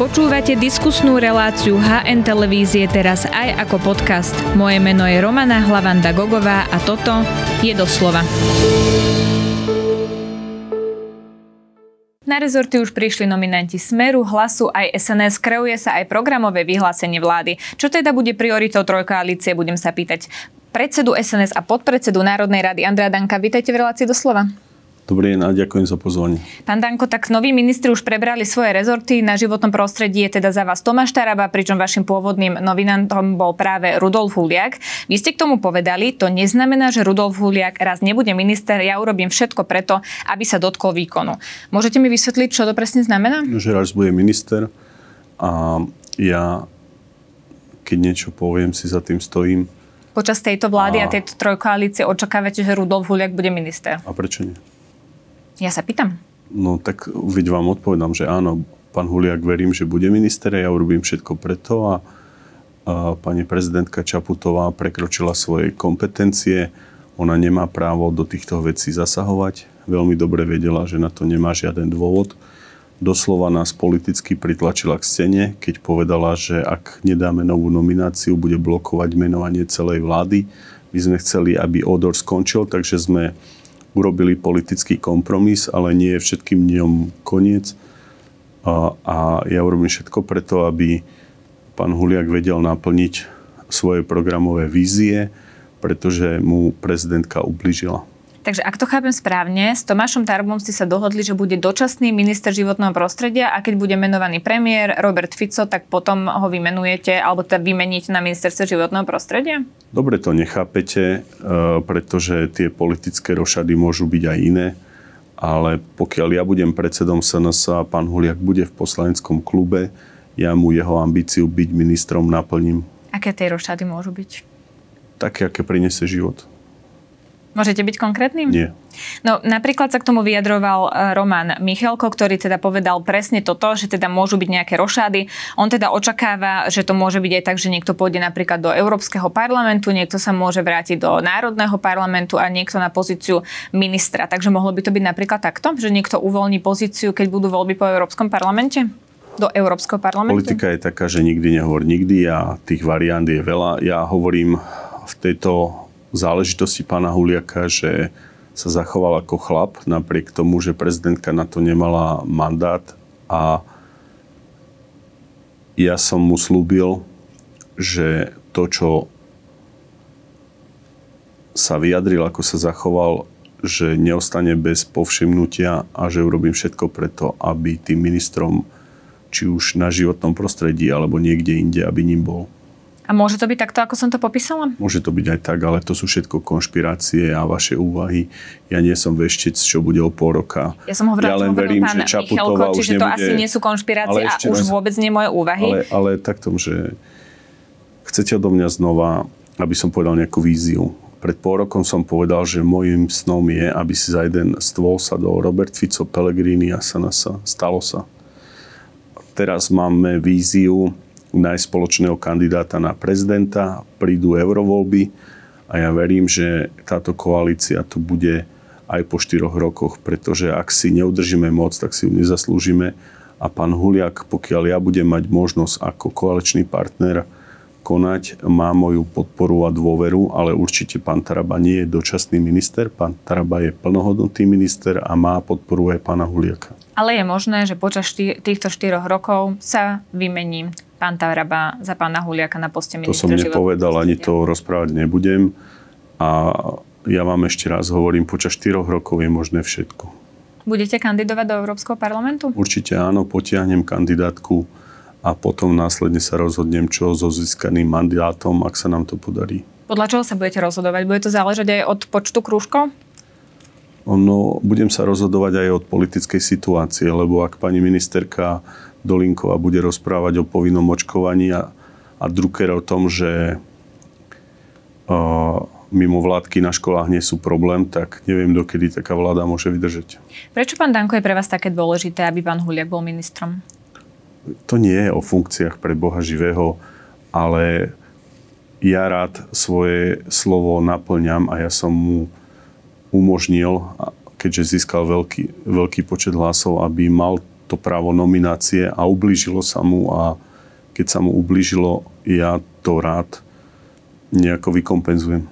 Počúvate diskusnú reláciu HN Televízie teraz aj ako podcast. Moje meno je Romana Hlavanda Gogová a toto je doslova. Na rezorty už prišli nominanti Smeru, Hlasu aj SNS, kreuje sa aj programové vyhlásenie vlády. Čo teda bude prioritou trojkoalície, budem sa pýtať predsedu SNS a podpredsedu Národnej rady Andrea Danka. Vítajte v relácii doslova. Dobrý deň a ďakujem za pozvanie. Pán Danko, tak noví ministri už prebrali svoje rezorty. Na životnom prostredí je teda za vás Tomáš Taraba, pričom vašim pôvodným novinantom bol práve Rudolf Huliak. Vy ste k tomu povedali, to neznamená, že Rudolf Huliak raz nebude minister, ja urobím všetko preto, aby sa dotkol výkonu. Môžete mi vysvetliť, čo to presne znamená? Že raz bude minister a ja, keď niečo poviem, si za tým stojím. Počas tejto vlády a, a tejto trojkoalície očakávate, že Rudolf Huliak bude minister? A prečo nie? Ja sa pýtam. No tak veď vám odpovedám, že áno, pán Huliak verím, že bude minister, ja urobím všetko preto a, a pani prezidentka Čaputová prekročila svoje kompetencie. Ona nemá právo do týchto vecí zasahovať. Veľmi dobre vedela, že na to nemá žiaden dôvod. Doslova nás politicky pritlačila k stene, keď povedala, že ak nedáme novú nomináciu, bude blokovať menovanie celej vlády. My sme chceli, aby Odor skončil, takže sme urobili politický kompromis, ale nie je všetkým dňom koniec. A, a ja urobím všetko preto, aby pán Huliak vedel naplniť svoje programové vízie, pretože mu prezidentka ubližila. Takže ak to chápem správne, s Tomášom Tarbom ste sa dohodli, že bude dočasný minister životného prostredia a keď bude menovaný premiér Robert Fico, tak potom ho vymenujete alebo teda vymeníte na ministerstve životného prostredia? Dobre to nechápete, e, pretože tie politické rošady môžu byť aj iné, ale pokiaľ ja budem predsedom SNS a pán Huliak bude v poslaneckom klube, ja mu jeho ambíciu byť ministrom naplním. Aké tie rošady môžu byť? Také, aké prinesie život. Môžete byť konkrétnym? Nie. No napríklad sa k tomu vyjadroval e, Roman Michalko, ktorý teda povedal presne toto, že teda môžu byť nejaké rošády. On teda očakáva, že to môže byť aj tak, že niekto pôjde napríklad do Európskeho parlamentu, niekto sa môže vrátiť do Národného parlamentu a niekto na pozíciu ministra. Takže mohlo by to byť napríklad takto, že niekto uvoľní pozíciu, keď budú voľby po Európskom parlamente? Do Európskeho parlamentu? Politika je taká, že nikdy nehovor nikdy a tých variant je veľa. Ja hovorím v tejto záležitosti pána Huliaka, že sa zachoval ako chlap, napriek tomu, že prezidentka na to nemala mandát a ja som mu slúbil, že to, čo sa vyjadril, ako sa zachoval, že neostane bez povšimnutia a že urobím všetko preto, aby tým ministrom, či už na životnom prostredí alebo niekde inde, aby ním bol. A môže to byť takto, ako som to popísala? Môže to byť aj tak, ale to sú všetko konšpirácie a vaše úvahy. Ja nie som veštec, čo bude o pol roka. Ja som hovorila, ja len verím, že Čaputová už čiže nebude... to asi nie sú konšpirácie a už raz... vôbec nie moje úvahy. Ale, ale takto, že chcete odo mňa znova, aby som povedal nejakú víziu. Pred pol rokom som povedal, že môjim snom je, aby si za jeden stôl sadol Robert Fico, Pellegrini a Sanasa. Stalo sa. Teraz máme víziu, nájsť spoločného kandidáta na prezidenta, prídu eurovoľby a ja verím, že táto koalícia tu bude aj po štyroch rokoch, pretože ak si neudržíme moc, tak si ju nezaslúžime. A pán Huliak, pokiaľ ja budem mať možnosť ako koaličný partner konať, má moju podporu a dôveru, ale určite pán Taraba nie je dočasný minister, pán Taraba je plnohodnotný minister a má podporu aj pána Huliaka. Ale je možné, že počas týchto štyroch rokov sa vymení pán Taraba za pána Huliaka na poste ministra To som nepovedal, ani to rozprávať nebudem. A ja vám ešte raz hovorím, počas 4 rokov je možné všetko. Budete kandidovať do Európskeho parlamentu? Určite áno, potiahnem kandidátku a potom následne sa rozhodnem, čo so získaným mandátom, ak sa nám to podarí. Podľa čoho sa budete rozhodovať? Bude to záležať aj od počtu krúžkov? Ono, budem sa rozhodovať aj od politickej situácie, lebo ak pani ministerka Dolinková bude rozprávať o povinnom očkovaní a, a Drucker o tom, že uh, mimo vládky na školách nie sú problém, tak neviem, dokedy taká vláda môže vydržať. Prečo, pán Danko, je pre vás také dôležité, aby pán Huliak bol ministrom? To nie je o funkciách pre Boha živého, ale ja rád svoje slovo naplňam a ja som mu umožnil, keďže získal veľký, veľký počet hlasov, aby mal to právo nominácie a ublížilo sa mu a keď sa mu ublížilo, ja to rád nejako vykompenzujem.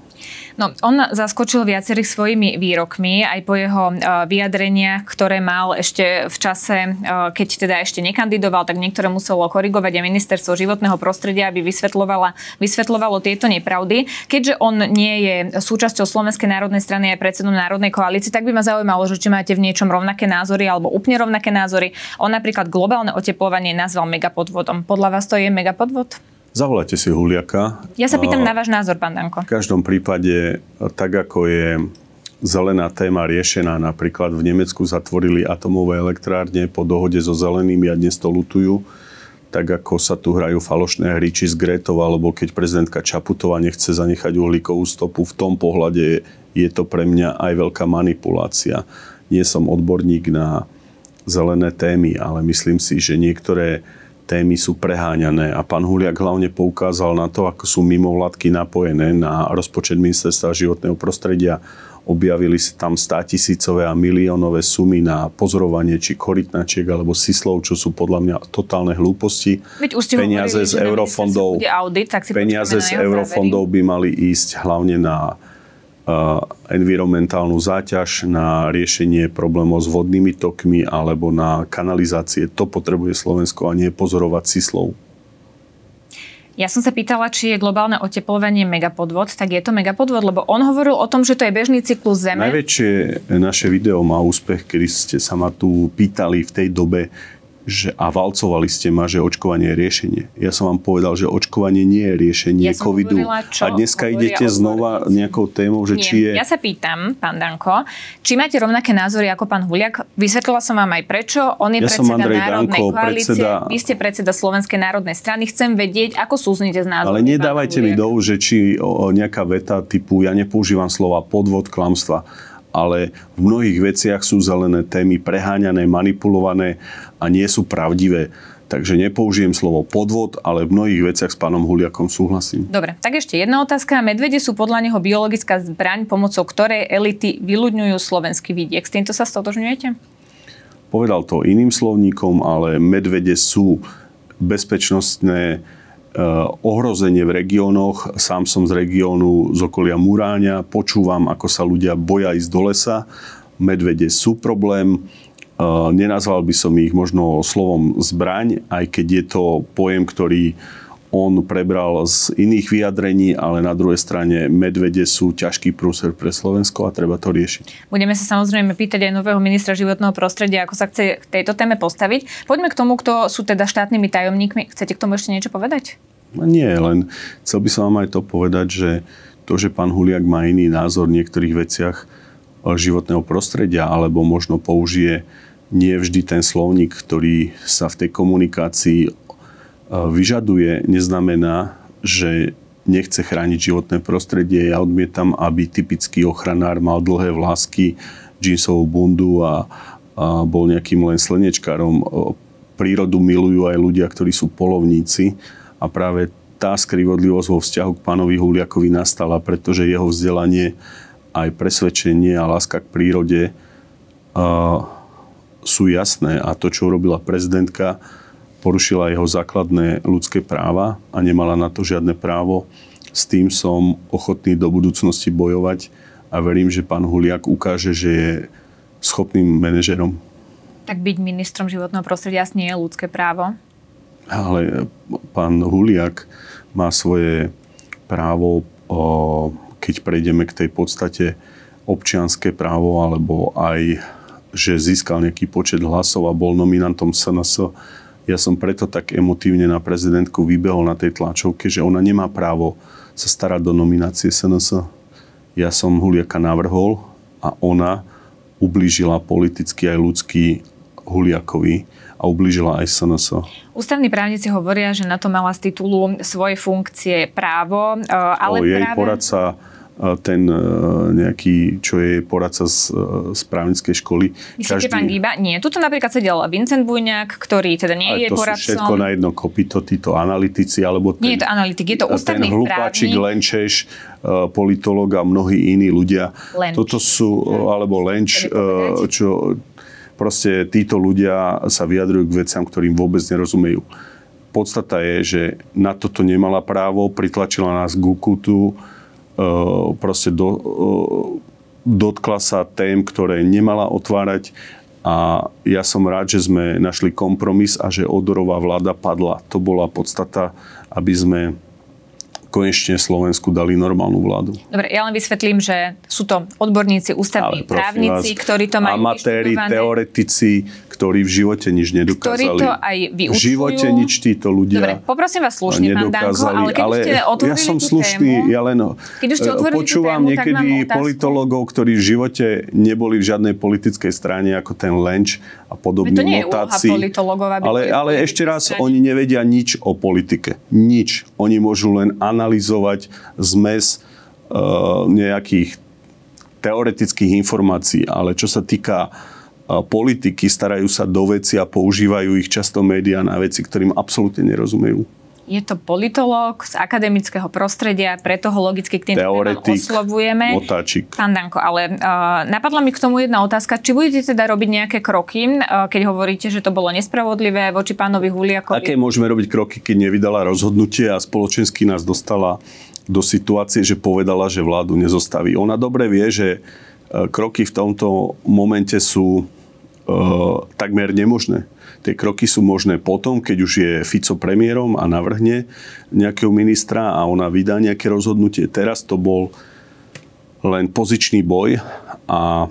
No, on zaskočil viacerých svojimi výrokmi, aj po jeho uh, vyjadreniach, ktoré mal ešte v čase, uh, keď teda ešte nekandidoval, tak niektoré muselo korigovať aj ministerstvo životného prostredia, aby vysvetľovalo tieto nepravdy. Keďže on nie je súčasťou Slovenskej národnej strany aj predsedom Národnej koalície, tak by ma zaujímalo, že či máte v niečom rovnaké názory alebo úplne rovnaké názory. On napríklad globálne oteplovanie nazval megapodvodom. Podľa vás to je megapodvod? Zavolajte si Huliaka. Ja sa pýtam na váš názor, pán Danko. V každom prípade, tak ako je zelená téma riešená, napríklad v Nemecku zatvorili atomové elektrárne po dohode so zelenými a dnes to lutujú, tak ako sa tu hrajú falošné hry, či z Gretov, alebo keď prezidentka Čaputová nechce zanechať uhlíkovú stopu, v tom pohľade je to pre mňa aj veľká manipulácia. Nie som odborník na zelené témy, ale myslím si, že niektoré témy sú preháňané a pán Huliak hlavne poukázal na to, ako sú mimovládky napojené na rozpočet ministerstva životného prostredia. Objavili sa tam 100 tisícové a miliónové sumy na pozorovanie či korytnačiek alebo sislov, čo sú podľa mňa totálne hlúposti. peniaze z eurofondov, audit, peniaze z eurofondov by mali ísť hlavne na environmentálnu záťaž, na riešenie problémov s vodnými tokmi alebo na kanalizácie. To potrebuje Slovensko a nie pozorovať sislov. Ja som sa pýtala, či je globálne oteplovanie megapodvod, tak je to megapodvod, lebo on hovoril o tom, že to je bežný cyklus Zeme. Najväčšie naše video má úspech, kedy ste sa ma tu pýtali v tej dobe, že a valcovali ste ma, že očkovanie je riešenie. Ja som vám povedal, že očkovanie nie je riešenie ja covidu. Hovorila, a dneska idete znova nejakou témou, že nie. či je... Ja sa pýtam, pán Danko, či máte rovnaké názory ako pán Huliak. Vysvetlila som vám aj prečo. On je ja predseda Národnej Danko, koalície. Predseda... Vy ste predseda Slovenskej národnej strany. Chcem vedieť, ako súznite s názorom. Ale nedávajte mi do že či o, o nejaká veta typu, ja nepoužívam slova podvod, klamstva ale v mnohých veciach sú zelené témy preháňané, manipulované a nie sú pravdivé. Takže nepoužijem slovo podvod, ale v mnohých veciach s pánom Huliakom súhlasím. Dobre, tak ešte jedna otázka. Medvede sú podľa neho biologická zbraň, pomocou ktorej elity vyľudňujú slovenský vidiek. S týmto sa stotožňujete? Povedal to iným slovníkom, ale medvede sú bezpečnostné Eh, ohrozenie v regiónoch. Sám som z regiónu z okolia Muráňa. Počúvam, ako sa ľudia boja ísť do lesa. Medvede sú problém. Nenazval by som ich možno slovom zbraň, aj keď je to pojem, ktorý on prebral z iných vyjadrení, ale na druhej strane medvede sú ťažký prúser pre Slovensko a treba to riešiť. Budeme sa samozrejme pýtať aj nového ministra životného prostredia, ako sa chce k tejto téme postaviť. Poďme k tomu, kto sú teda štátnymi tajomníkmi. Chcete k tomu ešte niečo povedať? No nie, len chcel by som vám aj to povedať, že to, že pán Huliak má iný názor v niektorých veciach eh, životného prostredia, alebo možno použije nie vždy ten slovník, ktorý sa v tej komunikácii eh, vyžaduje, neznamená, že nechce chrániť životné prostredie. Ja odmietam, aby typický ochranár mal dlhé vlásky, džínsovú bundu a, a bol nejakým len slnečkárom. Prírodu milujú aj ľudia, ktorí sú polovníci a práve tá skrivodlivosť vo vzťahu k pánovi Huliakovi nastala, pretože jeho vzdelanie, aj presvedčenie a láska k prírode uh, sú jasné a to, čo urobila prezidentka, porušila jeho základné ľudské práva a nemala na to žiadne právo. S tým som ochotný do budúcnosti bojovať a verím, že pán Huliak ukáže, že je schopným manažerom. Tak byť ministrom životného prostredia nie je ľudské právo? ale pán Huliak má svoje právo, keď prejdeme k tej podstate občianské právo, alebo aj, že získal nejaký počet hlasov a bol nominantom SNS. Ja som preto tak emotívne na prezidentku vybehol na tej tlačovke, že ona nemá právo sa starať do nominácie SNS. Ja som Huliaka navrhol a ona ublížila politicky aj ľudský Huliakovi a ublížila aj SNS. Ústavní právnici hovoria, že na to mala z titulu svojej funkcie právo, e, ale o, jej práve... poradca ten e, nejaký, čo je poradca z, z právnickej školy. Myslíte, Každý... pán Gíba? Nie. Tuto napríklad sedel Vincent Bujňák, ktorý teda nie Ale je to poradcom. sú všetko na jedno kopito, títo analytici, alebo ten, Nie je to analytik, je to ústavný ten hlupáčik právnik. Lenčeš, politológ a mnohí iní ľudia. Lenč. Toto sú, alebo Lenč, čo proste títo ľudia sa vyjadrujú k veciam, ktorým vôbec nerozumejú. Podstata je, že na toto nemala právo, pritlačila nás k ukutu, proste do, dotkla sa tém, ktoré nemala otvárať a ja som rád, že sme našli kompromis a že Odorová vláda padla. To bola podstata, aby sme konečne Slovensku dali normálnu vládu. Dobre, ja len vysvetlím, že sú to odborníci, ústavní právnici, vás, ktorí to majú Amatéri, teoretici, ktorí v živote nič nedokázali. Ktorí to aj vyučujú. V živote nič títo ľudia Dobre, poprosím vás slušne, pán Danko, ale keď ale ste otvorili ja som slušný, tému, ja len keď už ste eh, počúvam tému, niekedy politologov, ktorí v živote neboli v žiadnej politickej strane, ako ten Lenč a podobní to nie notáci. Je ale, ale ešte raz, strane. oni nevedia nič o politike. Nič. Oni môžu len analyzovať zmes uh, nejakých teoretických informácií, ale čo sa týka uh, politiky, starajú sa do veci a používajú ich často médiá na veci, ktorým absolútne nerozumejú. Je to politológ z akademického prostredia, preto ho logicky k tým Teoretik, oslovujeme. Otáčik. Pán Danko, ale uh, napadla mi k tomu jedna otázka. Či budete teda robiť nejaké kroky, uh, keď hovoríte, že to bolo nespravodlivé voči pánovi Huliakovi? Aké môžeme robiť kroky, keď nevydala rozhodnutie a spoločensky nás dostala do situácie, že povedala, že vládu nezostaví. Ona dobre vie, že uh, kroky v tomto momente sú uh, takmer nemožné Tie kroky sú možné potom, keď už je Fico premiérom a navrhne nejakého ministra a ona vydá nejaké rozhodnutie. Teraz to bol len pozičný boj a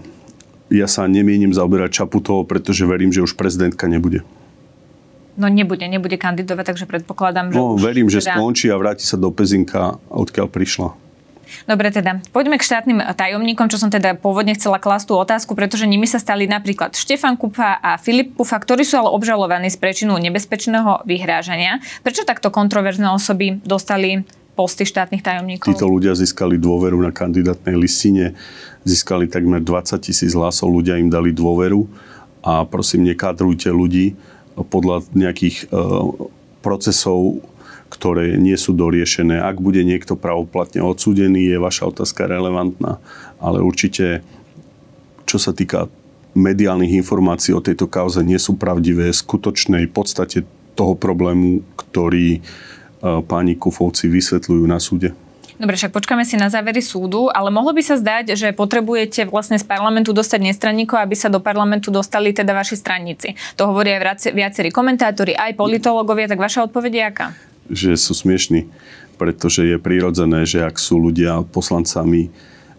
ja sa nemienim zaoberať Čaputovou, pretože verím, že už prezidentka nebude. No nebude, nebude kandidovať, takže predpokladám, že... No, verím, že teda... skončí a vráti sa do Pezinka, odkiaľ prišla. Dobre teda, poďme k štátnym tajomníkom, čo som teda pôvodne chcela klásť tú otázku, pretože nimi sa stali napríklad Štefan Kupa a Filip Pufa, ktorí sú ale obžalovaní z prečinu nebezpečného vyhrážania. Prečo takto kontroverzné osoby dostali posty štátnych tajomníkov? Títo ľudia získali dôveru na kandidátnej listine, získali takmer 20 tisíc hlasov, ľudia im dali dôveru a prosím, nekádrujte ľudí podľa nejakých uh, procesov ktoré nie sú doriešené. Ak bude niekto pravoplatne odsúdený, je vaša otázka relevantná, ale určite, čo sa týka mediálnych informácií o tejto kauze, nie sú pravdivé skutočnej podstate toho problému, ktorý e, páni Kufovci vysvetľujú na súde. Dobre, však počkáme si na závery súdu, ale mohlo by sa zdať, že potrebujete vlastne z parlamentu dostať nestranníkov, aby sa do parlamentu dostali teda vaši stranníci. To hovoria aj viacerí komentátori, aj politológovia, tak vaša odpoveď je aká? Že sú smiešní, pretože je prirodzené, že ak sú ľudia poslancami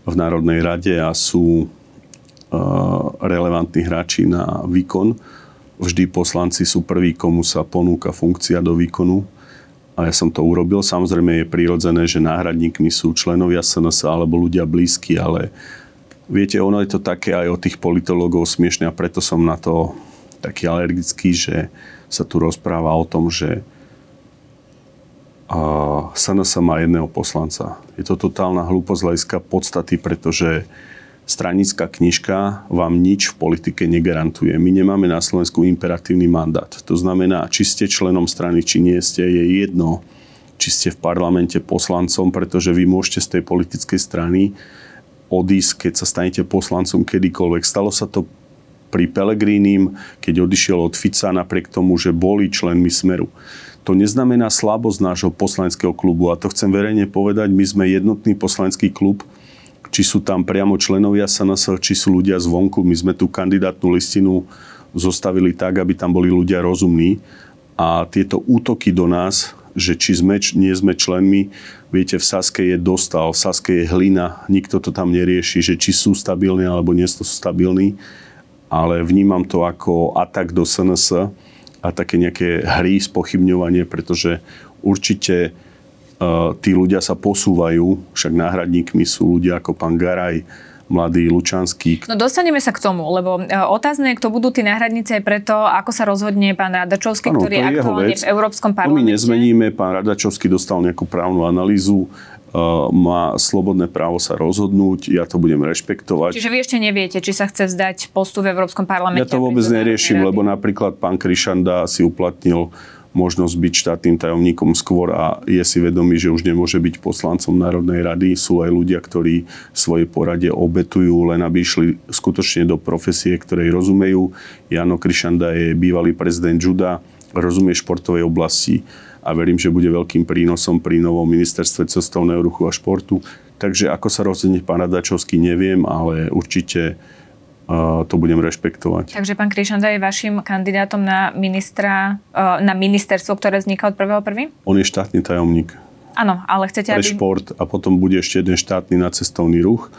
v Národnej rade a sú uh, relevantní hráči na výkon, vždy poslanci sú prví, komu sa ponúka funkcia do výkonu. A ja som to urobil. Samozrejme je prirodzené, že náhradníkmi sú členovia SNS alebo ľudia blízki, ale viete, ono je to také aj od tých politológov smiešne a preto som na to taký alergický, že sa tu rozpráva o tom, že a SNS má jedného poslanca. Je to totálna hlúposť hľadiska podstaty, pretože stranická knižka vám nič v politike negarantuje. My nemáme na Slovensku imperatívny mandát. To znamená, či ste členom strany, či nie ste, je jedno, či ste v parlamente poslancom, pretože vy môžete z tej politickej strany odísť, keď sa stanete poslancom kedykoľvek. Stalo sa to pri Pelegrínim, keď odišiel od Fica napriek tomu, že boli členmi Smeru to neznamená slabosť nášho poslaneckého klubu. A to chcem verejne povedať, my sme jednotný poslanecký klub, či sú tam priamo členovia SNS, či sú ľudia zvonku. My sme tú kandidátnu listinu zostavili tak, aby tam boli ľudia rozumní. A tieto útoky do nás, že či sme, nie sme členmi, viete, v Saske je dostal, v Saske je hlina, nikto to tam nerieši, že či sú stabilní alebo nie sú stabilní. Ale vnímam to ako atak do SNS a také nejaké hry, spochybňovanie, pretože určite uh, tí ľudia sa posúvajú, však náhradníkmi sú ľudia ako pán Garaj, mladý Lučanský. No dostaneme sa k tomu, lebo e, otázne, kto budú tí náhradníci aj preto, ako sa rozhodne pán Radačovský, ano, ktorý je aktuálne v Európskom parlamente. To my nezmeníme, pán Radačovský dostal nejakú právnu analýzu, má slobodné právo sa rozhodnúť, ja to budem rešpektovať. Čiže vy ešte neviete, či sa chce vzdať postu v Európskom parlamente? Ja to vôbec neriešim, lebo napríklad pán Krišanda si uplatnil možnosť byť štátnym tajomníkom skôr a je si vedomý, že už nemôže byť poslancom Národnej rady. Sú aj ľudia, ktorí svoje poradie obetujú, len aby išli skutočne do profesie, ktorej rozumejú. Jano Krišanda je bývalý prezident Juda, rozumie športovej oblasti a verím, že bude veľkým prínosom pri novom ministerstve cestovného ruchu a športu. Takže ako sa rozhodne pán Radačovský, neviem, ale určite to budem rešpektovať. Takže pán Krišanda je vašim kandidátom na ministra, e, na ministerstvo, ktoré vzniká od 1.1.? On je štátny tajomník. Áno, ale chcete, pre aby... šport a potom bude ešte jeden štátny na cestovný ruch.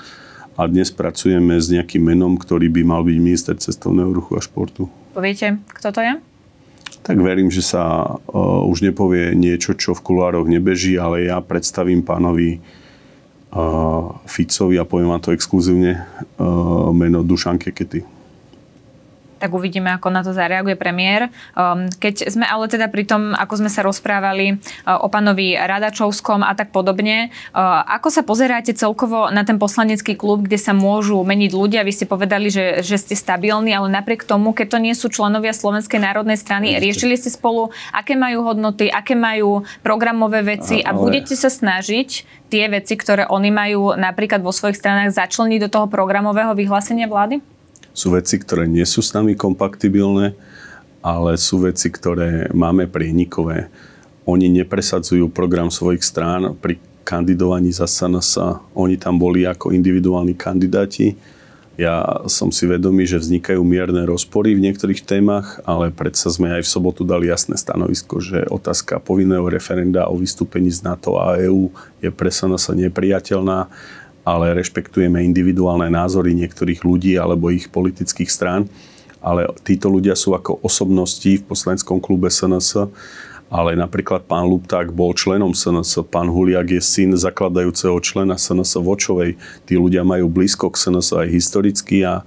A dnes pracujeme s nejakým menom, ktorý by mal byť minister cestovného ruchu a športu. Poviete, kto to je? Tak verím, že sa uh, už nepovie niečo, čo v kulároch nebeží, ale ja predstavím pánovi Ficovi a poviem vám to exkluzívne, meno Dušan Kekety tak uvidíme, ako na to zareaguje premiér. Um, keď sme ale teda pri tom, ako sme sa rozprávali uh, o pánovi Radačovskom a tak podobne, uh, ako sa pozeráte celkovo na ten poslanecký klub, kde sa môžu meniť ľudia? Vy ste povedali, že, že ste stabilní, ale napriek tomu, keď to nie sú členovia Slovenskej národnej strany, riešili ste spolu, aké majú hodnoty, aké majú programové veci a, ale... a budete sa snažiť tie veci, ktoré oni majú napríklad vo svojich stranách začleniť do toho programového vyhlásenia vlády? Sú veci, ktoré nie sú s nami kompatibilné, ale sú veci, ktoré máme prienikové. Oni nepresadzujú program svojich strán pri kandidovaní za SNS. Oni tam boli ako individuálni kandidáti. Ja som si vedomý, že vznikajú mierne rozpory v niektorých témach, ale predsa sme aj v sobotu dali jasné stanovisko, že otázka povinného referenda o vystúpení z NATO a EÚ je pre SNS nepriateľná ale rešpektujeme individuálne názory niektorých ľudí alebo ich politických strán. Ale títo ľudia sú ako osobnosti v poslaneckom klube SNS, ale napríklad pán Lupták bol členom SNS, pán Huliak je syn zakladajúceho člena SNS Vočovej. Tí ľudia majú blízko k SNS aj historicky a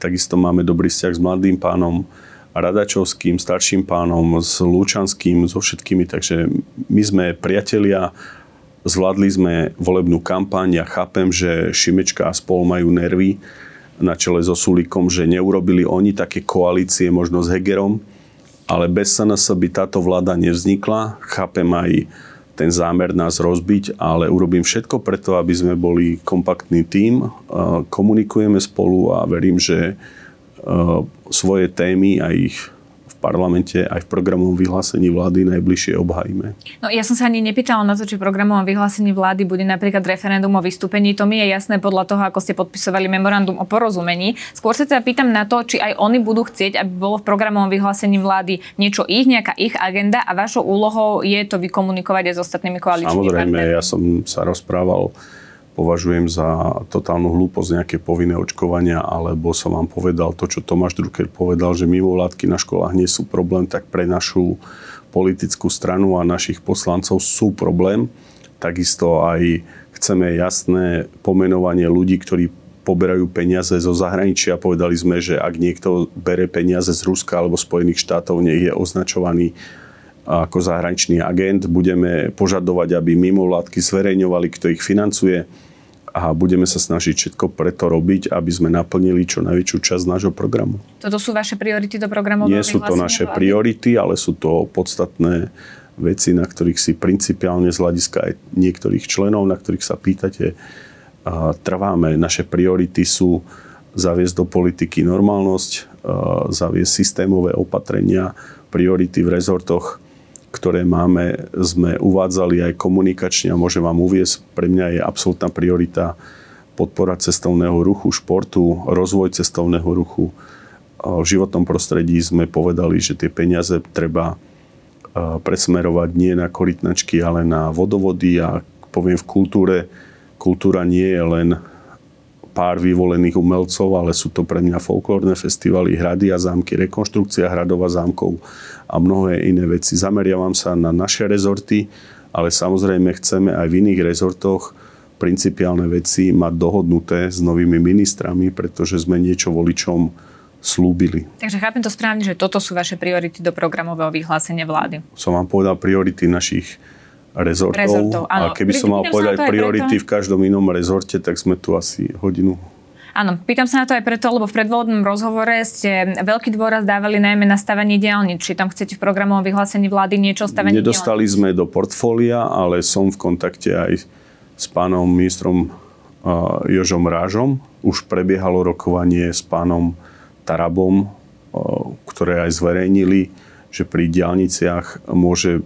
takisto máme dobrý vzťah s mladým pánom Radačovským, starším pánom, s Lúčanským, so všetkými. Takže my sme priatelia, Zvládli sme volebnú kampaň. Ja chápem, že Šimečka a spol majú nervy na čele so Sulikom, že neurobili oni také koalície možno s Hegerom, ale bez SNS by táto vláda nevznikla. Chápem aj ten zámer nás rozbiť, ale urobím všetko preto, aby sme boli kompaktný tím. Komunikujeme spolu a verím, že svoje témy a ich parlamente aj v programovom vyhlásení vlády najbližšie obhajíme. No ja som sa ani nepýtala na to, či v programovom vyhlásení vlády bude napríklad referendum o vystúpení. To mi je jasné podľa toho, ako ste podpisovali memorandum o porozumení. Skôr sa teda pýtam na to, či aj oni budú chcieť, aby bolo v programovom vyhlásení vlády niečo ich, nejaká ich agenda a vašou úlohou je to vykomunikovať aj s ostatnými koaličnými Samozrejme, partnermi. ja som sa rozprával považujem za totálnu hlúposť nejaké povinné očkovania, alebo som vám povedal to, čo Tomáš Drucker povedal, že mimovládky na školách nie sú problém, tak pre našu politickú stranu a našich poslancov sú problém. Takisto aj chceme jasné pomenovanie ľudí, ktorí poberajú peniaze zo zahraničia. Povedali sme, že ak niekto bere peniaze z Ruska alebo Spojených štátov, nech je označovaný ako zahraničný agent. Budeme požadovať, aby mimovládky zverejňovali, kto ich financuje a budeme sa snažiť všetko preto robiť, aby sme naplnili čo najväčšiu časť nášho programu. Toto sú vaše priority do programu? Nie sú to naše vlády? priority, ale sú to podstatné veci, na ktorých si principiálne z hľadiska aj niektorých členov, na ktorých sa pýtate, trváme. Naše priority sú zaviesť do politiky normálnosť, zaviesť systémové opatrenia, priority v rezortoch ktoré máme, sme uvádzali aj komunikačne a môžem vám uviesť, pre mňa je absolútna priorita podpora cestovného ruchu, športu, rozvoj cestovného ruchu. V životnom prostredí sme povedali, že tie peniaze treba presmerovať nie na korytnačky, ale na vodovody a poviem v kultúre, kultúra nie je len pár vyvolených umelcov, ale sú to pre mňa folklórne festivaly, hrady a zámky, rekonštrukcia hradov a zámkov a mnohé iné veci. Zameriavam sa na naše rezorty, ale samozrejme chceme aj v iných rezortoch principiálne veci mať dohodnuté s novými ministrami, pretože sme niečo voličom slúbili. Takže chápem to správne, že toto sú vaše priority do programového vyhlásenia vlády. Som vám povedal priority našich rezortov. rezortov A keby som mal povedať priority preto... v každom inom rezorte, tak sme tu asi hodinu. Áno, pýtam sa na to aj preto, lebo v predvolebnom rozhovore ste veľký dôraz dávali najmä na stavanie diálnic. Či tam chcete v programovom vyhlásení vlády niečo o stavanie Nedostali diálnic? sme do portfólia, ale som v kontakte aj s pánom ministrom uh, Jožom Rážom. Už prebiehalo rokovanie s pánom Tarabom, uh, ktoré aj zverejnili, že pri diálniciach môže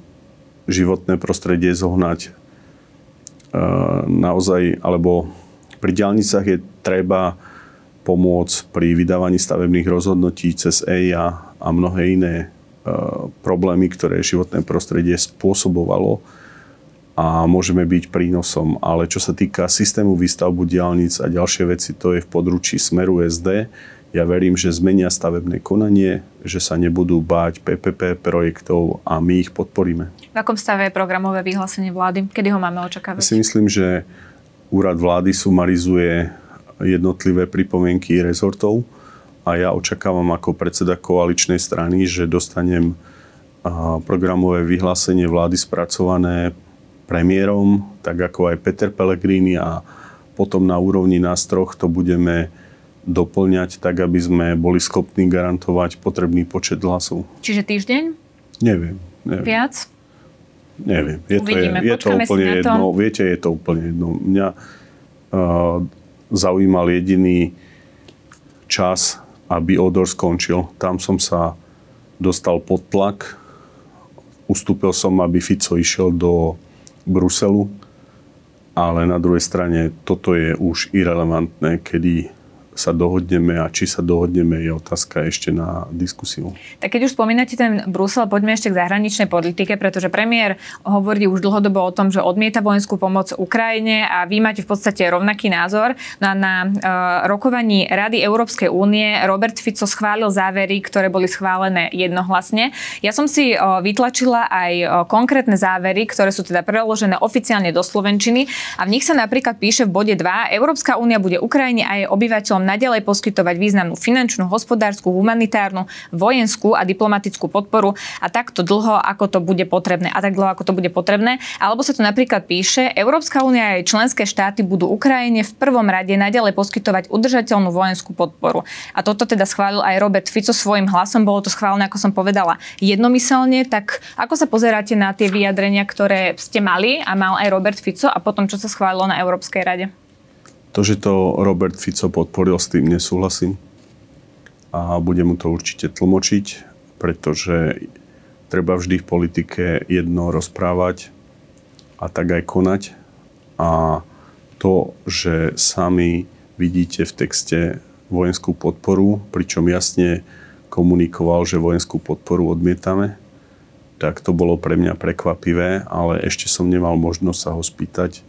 životné prostredie zohnať uh, naozaj, alebo pri diálnicách je treba pomôcť pri vydávaní stavebných rozhodnutí cez EIA a mnohé iné e, problémy, ktoré životné prostredie spôsobovalo a môžeme byť prínosom. Ale čo sa týka systému výstavbu diálnic a ďalšie veci, to je v područí Smeru SD. Ja verím, že zmenia stavebné konanie, že sa nebudú báť PPP projektov a my ich podporíme. V akom stave je programové vyhlásenie vlády? Kedy ho máme očakávať? Ja si myslím, že úrad vlády sumarizuje jednotlivé pripomienky rezortov a ja očakávam ako predseda koaličnej strany, že dostanem programové vyhlásenie vlády spracované premiérom, tak ako aj Peter Pellegrini a potom na úrovni nás troch to budeme doplňať tak, aby sme boli schopní garantovať potrebný počet hlasov. Čiže týždeň? Neviem. neviem. Viac? Neviem. Je to, je, je to úplne jedno. Viete, je to úplne jedno. Mňa uh, zaujímal jediný čas, aby odor skončil. Tam som sa dostal pod tlak. Ustúpil som, aby Fico išiel do Bruselu. Ale na druhej strane toto je už irrelevantné, kedy sa dohodneme a či sa dohodneme je otázka ešte na diskusiu. Tak keď už spomínate ten Brusel, poďme ešte k zahraničnej politike, pretože premiér hovorí už dlhodobo o tom, že odmieta vojenskú pomoc Ukrajine a vy máte v podstate rovnaký názor. No a na uh, rokovaní Rady Európskej únie Robert Fico schválil závery, ktoré boli schválené jednohlasne. Ja som si uh, vytlačila aj uh, konkrétne závery, ktoré sú teda preložené oficiálne do Slovenčiny a v nich sa napríklad píše v bode 2, Európska únia bude Ukrajine a jej obyvateľom naďalej poskytovať významnú finančnú, hospodárskú, humanitárnu, vojenskú a diplomatickú podporu a takto dlho, ako to bude potrebné. A tak dlho, ako to bude potrebné. Alebo sa tu napríklad píše, Európska únia a jej členské štáty budú Ukrajine v prvom rade naďalej poskytovať udržateľnú vojenskú podporu. A toto teda schválil aj Robert Fico svojim hlasom. Bolo to schválené, ako som povedala, jednomyselne. Tak ako sa pozeráte na tie vyjadrenia, ktoré ste mali a mal aj Robert Fico a potom, čo sa schválilo na Európskej rade? To, že to Robert Fico podporil, s tým nesúhlasím. A bude mu to určite tlmočiť, pretože treba vždy v politike jedno rozprávať a tak aj konať. A to, že sami vidíte v texte vojenskú podporu, pričom jasne komunikoval, že vojenskú podporu odmietame, tak to bolo pre mňa prekvapivé, ale ešte som nemal možnosť sa ho spýtať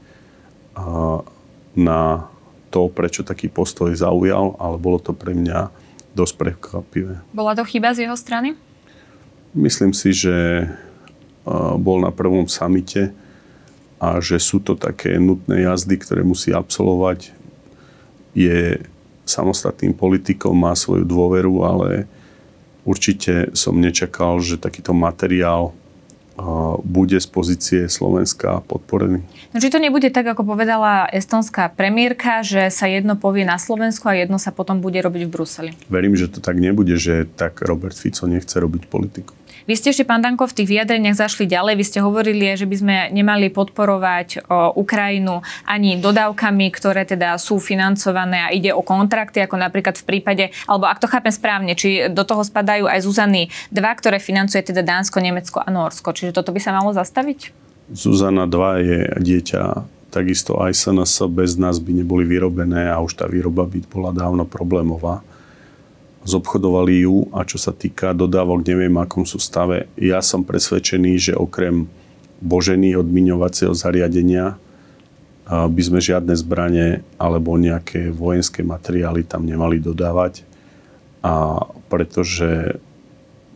na to, prečo taký postoj zaujal, ale bolo to pre mňa dosť prekvapivé. Bola to chyba z jeho strany? Myslím si, že bol na prvom samite a že sú to také nutné jazdy, ktoré musí absolvovať. Je samostatným politikom, má svoju dôveru, ale určite som nečakal, že takýto materiál bude z pozície Slovenska podporený. No, či to nebude tak, ako povedala estonská premiérka, že sa jedno povie na Slovensku a jedno sa potom bude robiť v Bruseli? Verím, že to tak nebude, že tak Robert Fico nechce robiť politiku. Vy ste ešte, pán Danko, v tých vyjadreniach zašli ďalej. Vy ste hovorili, že by sme nemali podporovať o, Ukrajinu ani dodávkami, ktoré teda sú financované a ide o kontrakty, ako napríklad v prípade, alebo ak to chápem správne, či do toho spadajú aj Zuzany 2, ktoré financuje teda Dánsko, Nemecko a Norsko. Čiže toto by sa malo zastaviť? Zuzana 2 je dieťa takisto aj SNS bez nás by neboli vyrobené a už tá výroba by bola dávno problémová zobchodovali ju a čo sa týka dodávok, neviem, akom sú stave. Ja som presvedčený, že okrem božení odmiňovacieho zariadenia by sme žiadne zbranie alebo nejaké vojenské materiály tam nemali dodávať. A pretože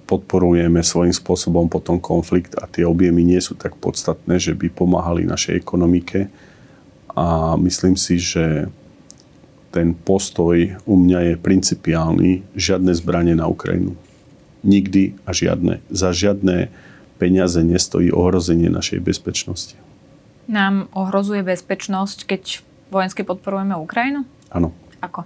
podporujeme svojím spôsobom potom konflikt a tie objemy nie sú tak podstatné, že by pomáhali našej ekonomike. A myslím si, že ten postoj u mňa je principiálny. Žiadne zbranie na Ukrajinu. Nikdy a žiadne. Za žiadne peniaze nestojí ohrozenie našej bezpečnosti. Nám ohrozuje bezpečnosť, keď vojensky podporujeme Ukrajinu? Áno. Ako?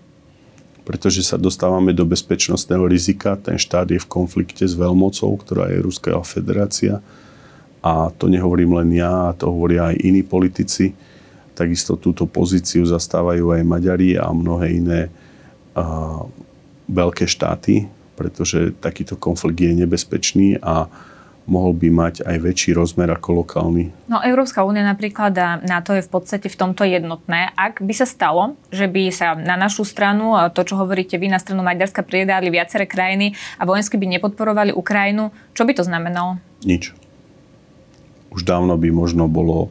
pretože sa dostávame do bezpečnostného rizika. Ten štát je v konflikte s veľmocou, ktorá je Ruská federácia. A to nehovorím len ja, to hovoria aj iní politici. Takisto túto pozíciu zastávajú aj Maďari a mnohé iné a, veľké štáty, pretože takýto konflikt je nebezpečný a mohol by mať aj väčší rozmer ako lokálny. No Európska únia napríklad a NATO je v podstate v tomto jednotné. Ak by sa stalo, že by sa na našu stranu, to čo hovoríte vy, na stranu Maďarska pridali viaceré krajiny a vojensky by nepodporovali Ukrajinu, čo by to znamenalo? Nič. Už dávno by možno bolo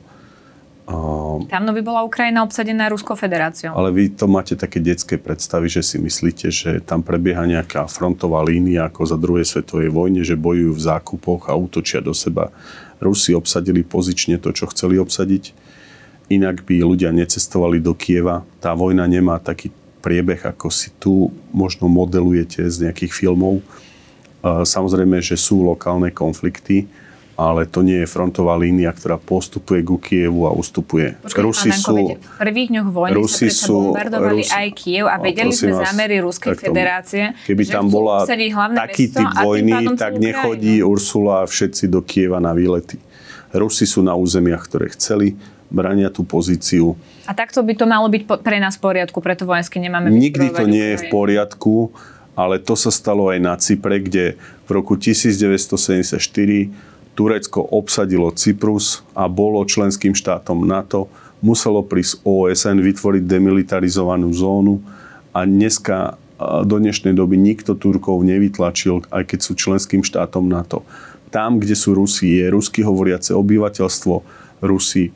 Dávno by bola Ukrajina obsadená Ruskou federáciou. Ale vy to máte také detské predstavy, že si myslíte, že tam prebieha nejaká frontová línia ako za druhej svetovej vojne, že bojujú v zákupoch a útočia do seba. Rusi obsadili pozične to, čo chceli obsadiť. Inak by ľudia necestovali do Kieva. Tá vojna nemá taký priebeh, ako si tu možno modelujete z nejakých filmov. Samozrejme, že sú lokálne konflikty, ale to nie je frontová línia, ktorá postupuje ku Kievu a ustupuje. Počkej, Rusi Danko, sú, v prvých dňoch vojny Rusi sa sú, bombardovali Rusi, aj Kiev a vedeli sme vás, zámery Ruskej federácie, keby tam bola taký typ vojny, tak nechodí Ukrajinu. Ursula a všetci do Kieva na výlety. Rusi sú na územiach, ktoré chceli, brania tú pozíciu. A takto by to malo byť pre nás v poriadku, preto vojensky nemáme Nikdy to nie je v poriadku, ale to sa stalo aj na Cypre, kde v roku 1974 Turecko obsadilo Cyprus a bolo členským štátom NATO, muselo prísť OSN vytvoriť demilitarizovanú zónu a dneska do dnešnej doby nikto Turkov nevytlačil, aj keď sú členským štátom NATO. Tam, kde sú Rusi, je rusky hovoriace obyvateľstvo. Rusi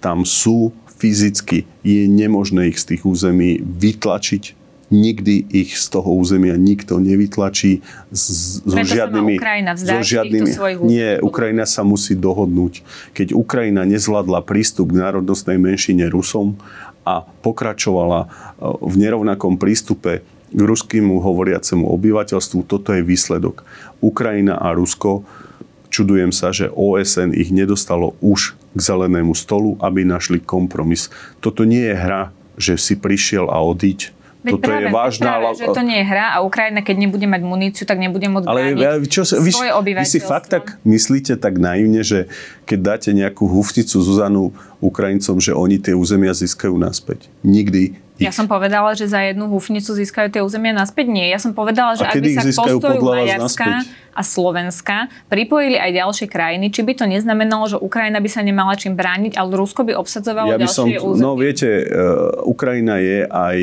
tam sú fyzicky. Je nemožné ich z tých území vytlačiť nikdy ich z toho územia nikto nevytlačí s, so žiadnymi... Ukrajina so žiadnymi, Nie, Ukrajina sa musí dohodnúť. Keď Ukrajina nezvládla prístup k národnostnej menšine Rusom a pokračovala e, v nerovnakom prístupe k ruskému hovoriacemu obyvateľstvu, toto je výsledok. Ukrajina a Rusko, čudujem sa, že OSN ich nedostalo už k zelenému stolu, aby našli kompromis. Toto nie je hra, že si prišiel a odiť Veď Toto práve, je vážna... Práve, že to nie je hra a Ukrajina, keď nebude mať muníciu, tak nebude môcť ale, čo, vy, svoje obyvateľstvo. Vy si fakt tak myslíte tak naivne, že keď dáte nejakú hufticu Zuzanu Ukrajincom, že oni tie územia získajú naspäť. Nikdy. Ja som povedala, že za jednu hufnicu získajú tie územia naspäť? Nie. Ja som povedala, že a ak by sa k postoju Maďarska a Slovenska pripojili aj ďalšie krajiny, či by to neznamenalo, že Ukrajina by sa nemala čím brániť, ale Rusko by obsadzovalo ja by ďalšie som, územie? No viete, uh, Ukrajina je aj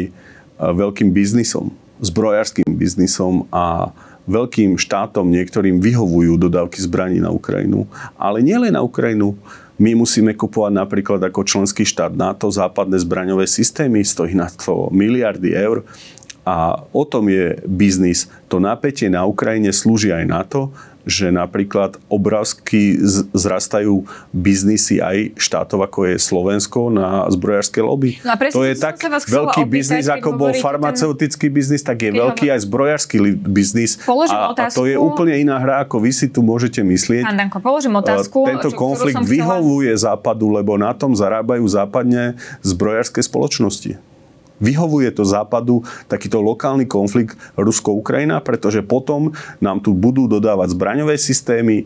veľkým biznisom, zbrojárským biznisom a veľkým štátom niektorým vyhovujú dodávky zbraní na Ukrajinu. Ale nielen na Ukrajinu. My musíme kupovať napríklad ako členský štát NATO západné zbraňové systémy, stojí na to miliardy eur. A o tom je biznis. To napätie na Ukrajine slúži aj na to, že napríklad obrovsky zrastajú biznisy aj štátov, ako je Slovensko na zbrojárske lobby. No to je tak veľký biznis, ako bol farmaceutický ten... biznis, tak je veľký ho... aj zbrojársky biznis. A, a to je úplne iná hra, ako vy si tu môžete myslieť. Pán Danko, položím otázku. Tento čo, konflikt vyhovuje chcela... západu, lebo na tom zarábajú západne zbrojárske spoločnosti. Vyhovuje to západu takýto lokálny konflikt Rusko-Ukrajina, pretože potom nám tu budú dodávať zbraňové systémy, e,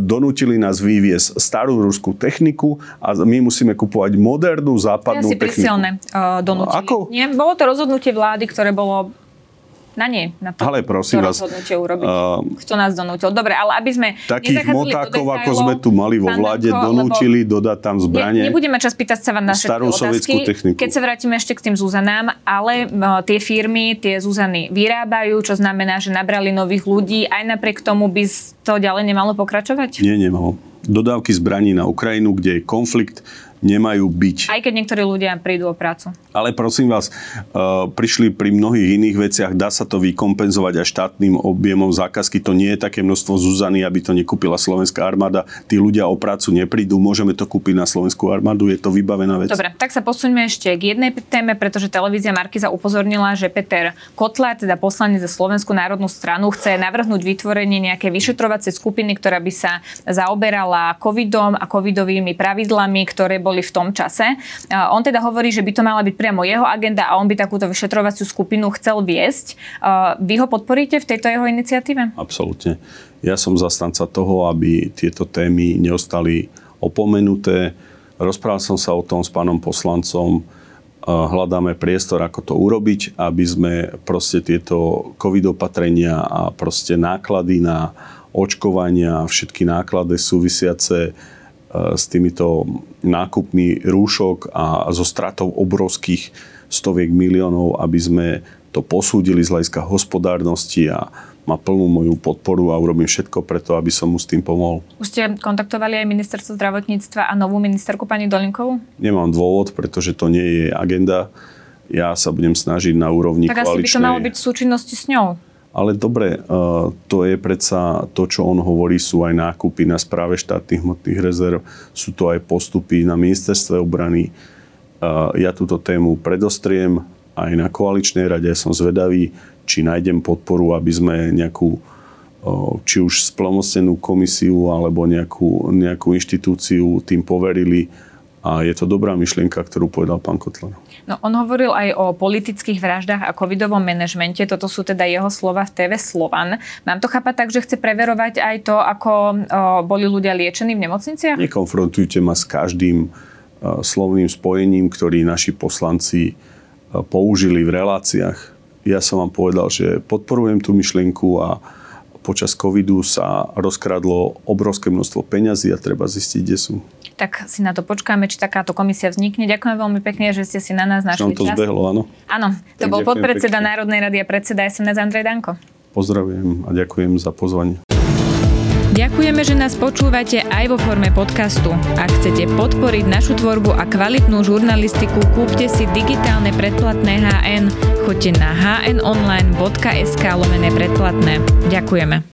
donútili nás vyviesť starú ruskú techniku a my musíme kupovať modernú západnú ja si techniku. Prisilné, uh, donútili. Ako? Nie, bolo to rozhodnutie vlády, ktoré bolo na nie, na to, ale prosím to vás, urobiť. Uh, Kto nás donútil. Dobre, ale aby sme Takých motákov, ako sme tu mali vo vláde, Danko, donútili dodať tam zbranie. Ne, nebudeme čas pýtať sa vám na starú otázky, techniku. keď sa vrátime ešte k tým Zuzanám, ale uh, tie firmy, tie Zuzany vyrábajú, čo znamená, že nabrali nových ľudí. Aj napriek tomu by to ďalej nemalo pokračovať? Nie, nemalo. Dodávky zbraní na Ukrajinu, kde je konflikt, nemajú byť. Aj keď niektorí ľudia prídu o prácu. Ale prosím vás, uh, prišli pri mnohých iných veciach, dá sa to vykompenzovať aj štátnym objemom zákazky. To nie je také množstvo Zuzany, aby to nekúpila slovenská armáda. Tí ľudia o prácu neprídu, môžeme to kúpiť na slovenskú armádu, je to vybavená vec. Dobre, tak sa posuňme ešte k jednej téme, pretože televízia Markiza upozornila, že Peter Kotler, teda poslanec za Slovenskú národnú stranu, chce navrhnúť vytvorenie nejakej vyšetrovacej skupiny, ktorá by sa zaoberala covidom a covidovými pravidlami, ktoré boli boli v tom čase. On teda hovorí, že by to mala byť priamo jeho agenda a on by takúto vyšetrovaciu skupinu chcel viesť. Vy ho podporíte v tejto jeho iniciatíve? Absolútne. Ja som zastanca toho, aby tieto témy neostali opomenuté. Rozprával som sa o tom s pánom poslancom. Hľadáme priestor, ako to urobiť, aby sme proste tieto covid opatrenia a proste náklady na očkovania, všetky náklady súvisiace s týmito nákupmi rúšok a so stratou obrovských stoviek miliónov, aby sme to posúdili z hľadiska hospodárnosti a má plnú moju podporu a urobím všetko preto, aby som mu s tým pomohol. Už ste kontaktovali aj ministerstvo zdravotníctva a novú ministerku pani Dolinkovú? Nemám dôvod, pretože to nie je agenda. Ja sa budem snažiť na úrovni tak koaličnej... Tak asi by to malo byť v súčinnosti s ňou. Ale dobre, e, to je predsa to, čo on hovorí, sú aj nákupy na správe štátnych hmotných rezerv, sú to aj postupy na ministerstve obrany. E, ja túto tému predostriem aj na koaličnej rade, som zvedavý, či nájdem podporu, aby sme nejakú e, či už splnostenú komisiu alebo nejakú, nejakú inštitúciu tým poverili a je to dobrá myšlienka, ktorú povedal pán Kotler. No, on hovoril aj o politických vraždách a covidovom manažmente. Toto sú teda jeho slova v TV Slovan. Mám to chápať tak, že chce preverovať aj to, ako o, boli ľudia liečení v nemocniciach? Nekonfrontujte ma s každým o, slovným spojením, ktorý naši poslanci o, použili v reláciách. Ja som vám povedal, že podporujem tú myšlienku a počas covidu sa rozkradlo obrovské množstvo peňazí a treba zistiť, kde sú. Tak si na to počkáme, či takáto komisia vznikne. Ďakujem veľmi pekne, že ste si na nás našli to čas. zbehlo, áno. Áno, to tak bol podpredseda pekne. Národnej rady a predseda SNS Andrej Danko. Pozdravujem a ďakujem za pozvanie. Ďakujeme, že nás počúvate aj vo forme podcastu. Ak chcete podporiť našu tvorbu a kvalitnú žurnalistiku, kúpte si digitálne predplatné HN. Choďte na hnonline.sk lomené predplatné. Ďakujeme.